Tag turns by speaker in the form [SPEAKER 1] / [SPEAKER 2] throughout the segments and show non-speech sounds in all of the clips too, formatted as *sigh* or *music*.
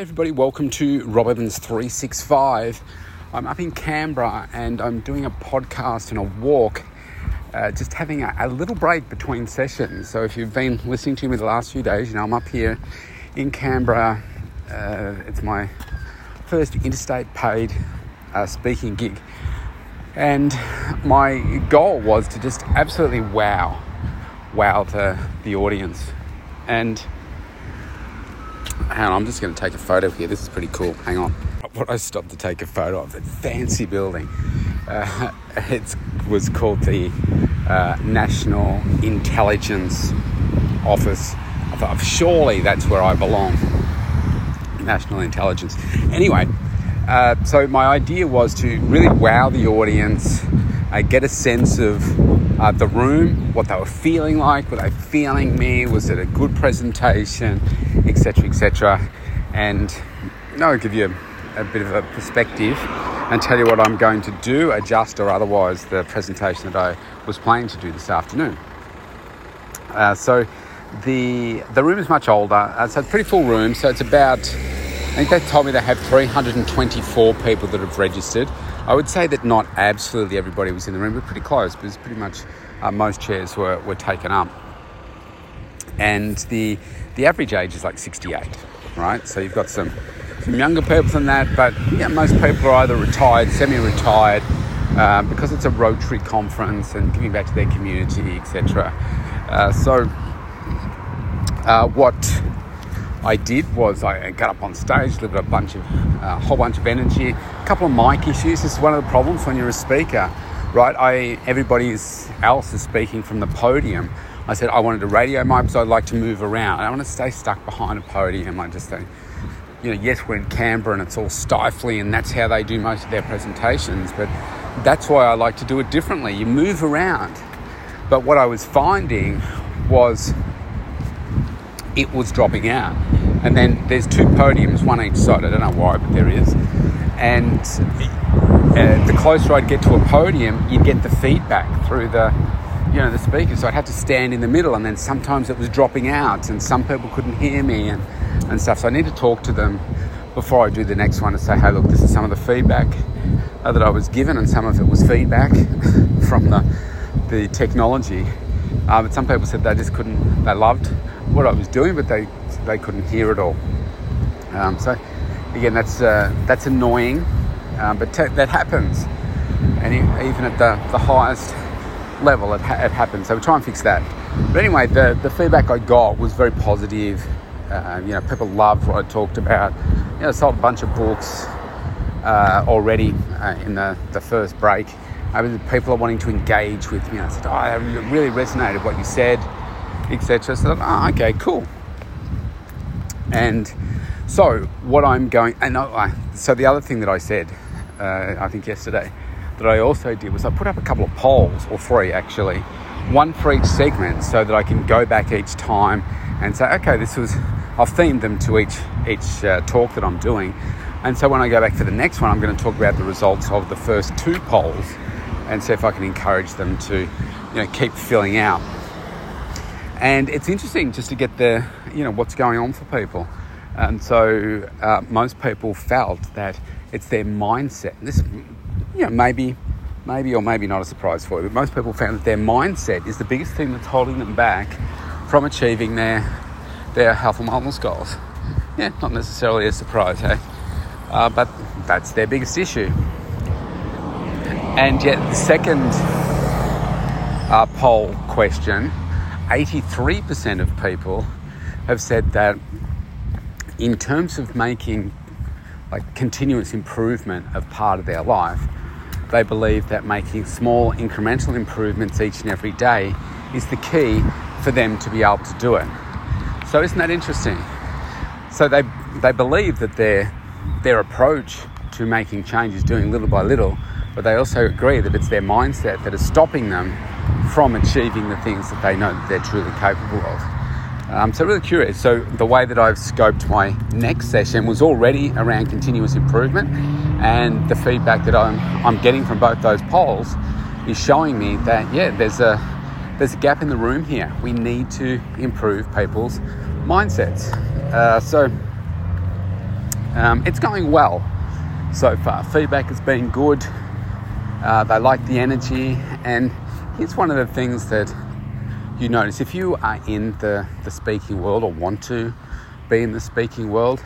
[SPEAKER 1] Everybody, welcome to Rob Evans 365. I'm up in Canberra and I'm doing a podcast and a walk, uh, just having a, a, little break between sessions. So if you've been listening to me the last few days, you know I'm up here in Canberra. Uh, it's my first interstate paid uh, speaking gig, and my goal was to just absolutely wow, wow the the audience, and hang on, I'm just going to take a photo here. This is pretty cool. Hang on. What I stopped to take a photo of, that fancy building. Uh, *laughs* it was called the uh, National Intelligence Office. I thought, surely that's where I belong. National Intelligence. Anyway, uh, so my idea was to really wow the audience, uh, get a sense of uh, the room, what they were feeling like, were they feeling me, was it a good presentation, etc., etc., and know, give you a, a, bit of a perspective and tell you what I'm going to do, adjust or otherwise the presentation that I was planning to do this afternoon. Uh, so the the room is much older, uh, so it's a pretty full room. So it's about I think they told me they have 324 people that have registered. I would say that not absolutely everybody was in the room, but pretty close because pretty much uh, most chairs were, were taken up. And the, the average age is like 68, right? So you've got some, some younger people than that, but yeah, most people are either retired, semi retired, uh, because it's a Rotary conference and giving back to their community, etc. Uh, so, uh, what I did was I got up on stage, delivered a bunch of, a uh, whole bunch of energy, a couple of mic issues. This is one of the problems when you're a speaker, right? I everybody else is speaking from the podium. I said I wanted a radio mic because I'd like to move around. I don't want to stay stuck behind a podium. I just think, you know, yes, we're in Canberra and it's all stifling, and that's how they do most of their presentations. But that's why I like to do it differently. You move around. But what I was finding was it was dropping out. And then there's two podiums, one each side. I don't know why, but there is. And uh, the closer I'd get to a podium, you'd get the feedback through the, you know, the speaker. So I'd have to stand in the middle, and then sometimes it was dropping out, and some people couldn't hear me and, and stuff. So I need to talk to them before I do the next one to say, hey, look, this is some of the feedback uh, that I was given, and some of it was feedback *laughs* from the the technology. Uh, but some people said they just couldn't. They loved what I was doing, but they they couldn't hear it all. Um, so again, that's uh, that's annoying, um, but that happens, and even at the, the highest level, it, ha- it happens. So we try and fix that. But anyway, the the feedback I got was very positive. Uh, you know, people loved what I talked about. You know, I sold a bunch of books uh, already uh, in the, the first break. I mean, people are wanting to engage with me. I said, oh, I really resonated what you said etc. So, oh, okay, cool. And so, what I'm going, and I, so the other thing that I said, uh, I think yesterday, that I also did was I put up a couple of polls, or three actually, one for each segment, so that I can go back each time and say, okay, this was, I've themed them to each each uh, talk that I'm doing, and so when I go back for the next one, I'm going to talk about the results of the first two polls, and see if I can encourage them to, you know, keep filling out and it's interesting just to get the you know what's going on for people. And so uh, most people felt that it's their mindset. This you know maybe maybe or maybe not a surprise for you but most people found that their mindset is the biggest thing that's holding them back from achieving their their health and wellness goals. Yeah not necessarily a surprise hey? Uh, but that's their biggest issue. And yet the second uh, poll question 83% of people have said that in terms of making like continuous improvement of part of their life, they believe that making small incremental improvements each and every day is the key for them to be able to do it. So isn't that interesting? So they they believe that their their approach to making change is doing little by little, but they also agree that it's their mindset that is stopping them from achieving the things that they know that they're truly capable of. Um, so really curious. So the way that I've scoped my next session was already around continuous improvement, and the feedback that I'm I'm getting from both those polls is showing me that yeah, there's a there's a gap in the room here. We need to improve people's mindsets. Uh, so Um, it's going well so far. Feedback has been good. Uh, they like the energy, and here's one of the things that you notice if you are in the, the speaking world or want to be in the speaking world,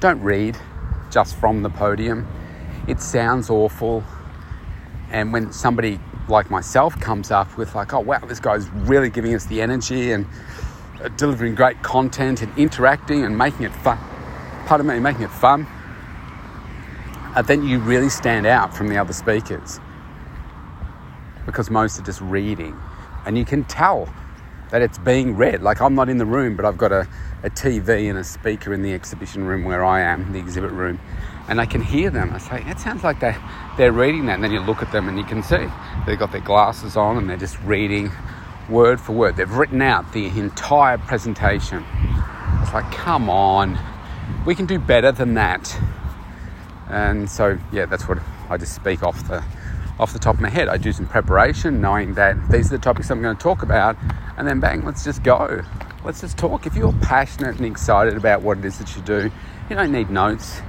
[SPEAKER 1] don't read just from the podium. It sounds awful. And when somebody like myself comes up with, like, oh, wow, this guy's really giving us the energy and uh, delivering great content and interacting and making it fun, pardon me, making it fun, uh, then you really stand out from the other speakers because most are just reading and you can tell that it's being read. Like I'm not in the room, but I've got a, a TV and a speaker in the exhibition room where I am, the exhibit room, and I can hear them. I say, it sounds like they're, they're reading that. And then you look at them and you can see they've got their glasses on and they're just reading word for word. They've written out the entire presentation. It's like, come on, we can do better than that. And so, yeah, that's what I just speak off the off the top of my head. I do some preparation, knowing that these are the topics I'm going to talk about, and then bang, let's just go. Let's just talk. If you're passionate and excited about what it is that you do, you don't need notes.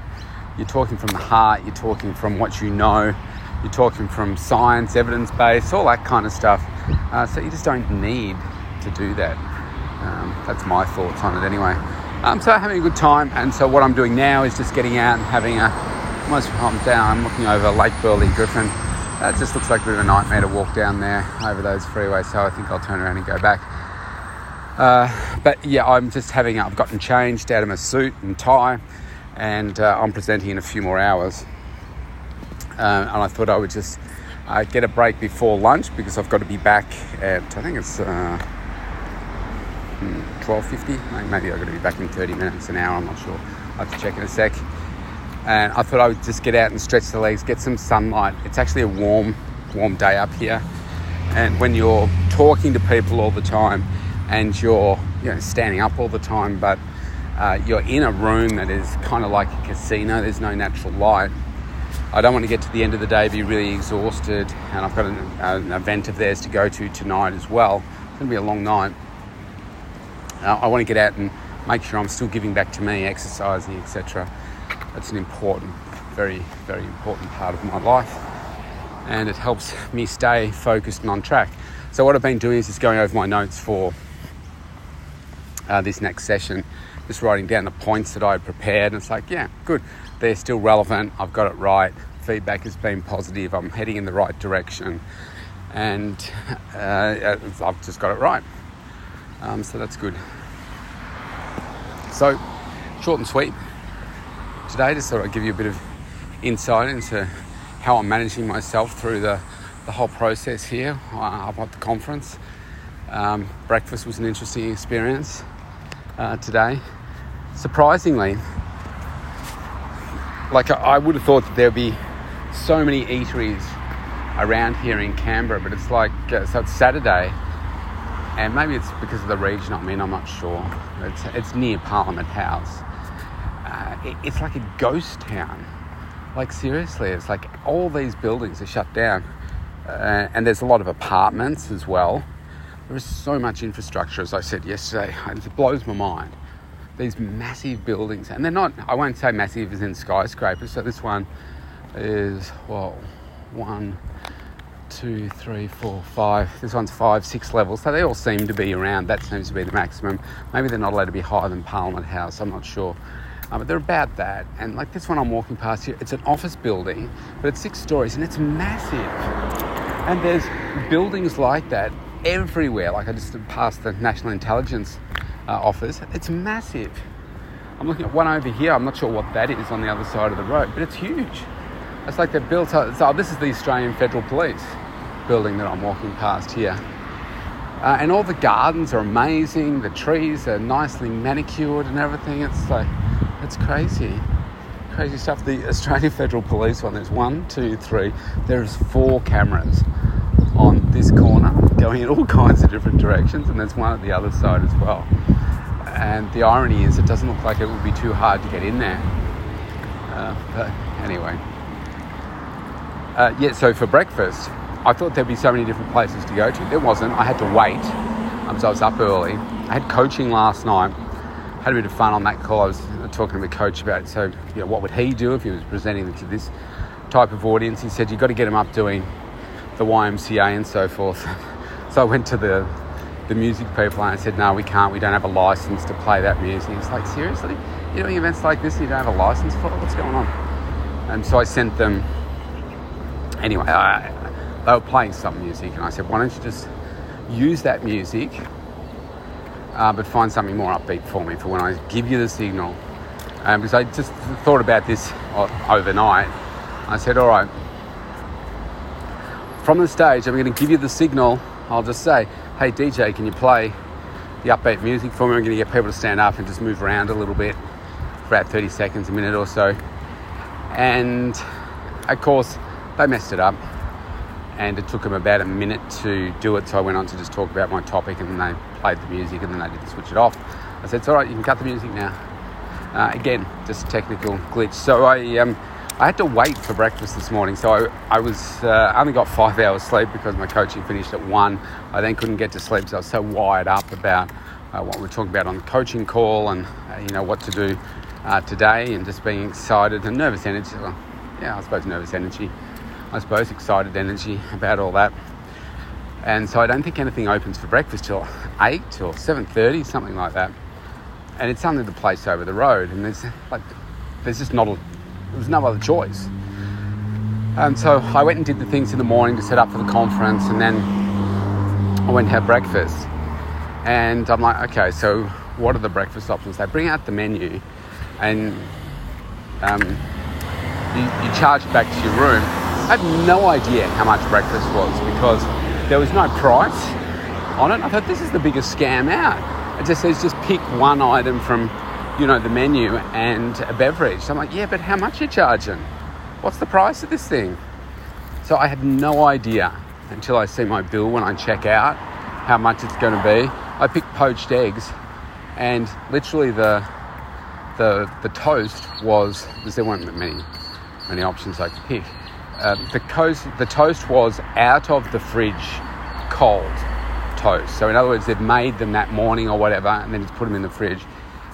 [SPEAKER 1] You're talking from the heart, you're talking from what you know, you're talking from science, evidence based, all that kind of stuff. Uh, so you just don't need to do that. Um, that's my thoughts on it anyway. Um, so having a good time, and so what I'm doing now is just getting out and having a. Most I'm down, I'm looking over Lake Burley Griffin that just looks like a bit of a nightmare to walk down there over those freeways, so I think I'll turn around and go back. Uh, but yeah, I'm just having, I've gotten changed out of my suit and tie, and uh, I'm presenting in a few more hours. Uh, and I thought I would just uh, get a break before lunch because I've got to be back at, I think it's 12.50, uh, hmm, maybe I've got to be back in 30 minutes, an hour, I'm not sure. I'll have to check in a sec and I thought I would just get out and stretch the legs, get some sunlight. It's actually a warm, warm day up here, and when you're talking to people all the time, and you're you know standing up all the time, but uh, you're in a room that is kind of like a casino. There's no natural light. I don't want to get to the end of the day be really exhausted, and I've got an, an event of theirs to go to tonight as well. It's going to be a long night. Uh, I want to get out and make sure I'm still giving back to me, exercising, etc. It's an important, very, very important part of my life, and it helps me stay focused and on track. So, what I've been doing is just going over my notes for uh, this next session, just writing down the points that I prepared. And it's like, yeah, good, they're still relevant, I've got it right, feedback has been positive, I'm heading in the right direction, and uh, I've just got it right. Um, so, that's good. So, short and sweet today. Just thought I'd give you a bit of insight into how I'm managing myself through the, the whole process here uh, up at the conference. Um, breakfast was an interesting experience uh, today. Surprisingly, like I would have thought that there'd be so many eateries around here in Canberra, but it's like uh, so it's Saturday, and maybe it's because of the region I'm in. I'm not sure. It's it's near Parliament House, it's like a ghost town. Like seriously, it's like all these buildings are shut down, uh, and there's a lot of apartments as well. There is so much infrastructure, as I said yesterday. *laughs* It blows my mind. These massive buildings, and they're not. I won't say massive as in skyscrapers. So this one is well, one, two, three, four, five. This one's five, six levels. So they all seem to be around. That seems to be the maximum. Maybe they're not allowed to be higher than Parliament House. I'm not sure. Uh, but they're about that. And like this one I'm walking past here, it's an office building, but it's six stories and it's massive. And there's buildings like that everywhere. Like I just passed the National Intelligence uh, Office, it's massive. I'm looking at one over here, I'm not sure what that is on the other side of the road, but it's huge. It's like they're built up. So this is the Australian Federal Police building that I'm walking past here. Uh, and all the gardens are amazing, the trees are nicely manicured and everything. It's like, it's crazy. Crazy stuff. The Australian Federal Police one, there's one, two, three. There's four cameras on this corner going in all *laughs* kinds of different directions, and there's one at the other side as well. And the irony is, it doesn't look like it would be too hard to get in there. Uh, but anyway. Uh, yeah, so for breakfast, I thought there'd be so many different places to go to. There wasn't. I had to wait. Um, so I was up early. I had coaching last night had a bit of fun on that call. I was talking to my coach about so you know what would he do if he was presenting to this type of audience. He said you've got to get him up doing the YMCA and so forth. *laughs* so I went to the the music people and I said, no, we can't. We don't have a license to play that music. It's like seriously, you're doing events like this and you don't have a license for? What's going on? And so I sent them. Anyway, I, they were playing some music, and I said, why don't you just use that music, uh, but find something more upbeat for me for when I give you the signal. Um, because I just thought about this overnight. I said, all right, from the stage, I'm going to give you the signal. I'll just say, hey, DJ, can you play the upbeat music for me? I'm going to get people to stand up and just move around a little bit for about 30 seconds, a minute or so. And of course, they messed it up and it took them about a minute to do it. So I went on to just talk about my topic, and then they played the music, and then they didn't switch it off. I said, "It's all right, you can cut the music now." Uh, again, just a technical glitch. So I um, I had to wait for breakfast this morning. So I, I was uh, only got five *laughs* hours sleep because my coaching finished at one. I then couldn't get to sleep, so I was so wired up about uh, what we are talking about on the coaching call, and uh, you know what to do uh, today, and just being excited and nervous energy. Well, yeah, I suppose nervous energy I suppose, excited energy about all that. And so I don't think anything opens for breakfast till eight or seven thirty, something like that. And it's only the place over the road, and there's like there's just not a there's no other choice. And so I went and did the things in the morning to set up for the conference, and then I went and had breakfast. And I'm like, okay, so what are the breakfast options? They bring out the menu, and um, you, you charge back to your room I had no idea how much breakfast was because there was no price on it. I thought this is the biggest scam out. It just says just pick one item from, you know, the menu and a beverage. So I'm like, yeah, but how much are you charging? What's the price of this thing? So I had no idea until I see my bill when I check out how much it's going to be. I picked poached eggs, and literally the the the toast was because there weren't many many options I could pick um, the, toast was out of the fridge cold toast. So, in other words, they'd made them that morning or whatever and then just put them in the fridge.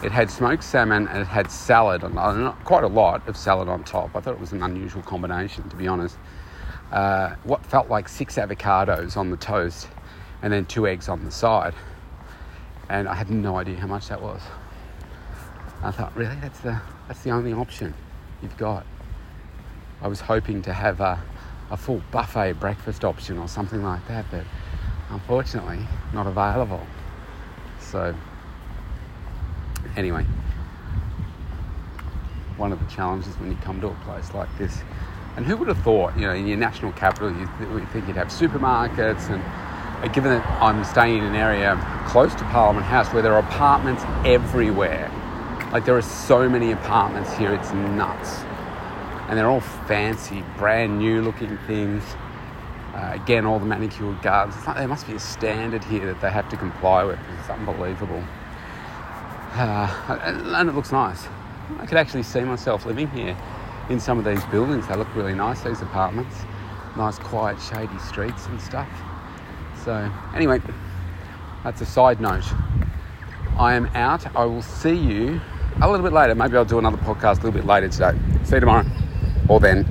[SPEAKER 1] It had smoked salmon and it had salad, on, quite a lot of salad on top. I thought it was an unusual combination, to be honest. Uh, what felt like six avocados on the toast and then two eggs on the side. And I had no idea how much that was. I thought, really? That's the, that's the only option you've got. I was hoping to have a, a full buffet breakfast option or something like that, but unfortunately, not available. So, anyway, one of the challenges when you come to a place like this. And who would have thought, you know, in your national capital, you th- think you'd have supermarkets and uh, given that I'm staying in an area close to Parliament House where there are apartments everywhere. Like there are so many apartments here, it's nuts and they're all fancy, brand new looking things. Uh, again, all the manicured gardens. It's like there must be a standard here that they have to comply with. It's unbelievable. Uh, and it looks nice. I could actually see myself living here in some of these buildings. They look really nice, these apartments. Nice, quiet, shady streets and stuff. So, anyway, that's a side note. I am out. I will see you a little bit later. Maybe I'll do another podcast a little bit later today. See you tomorrow or then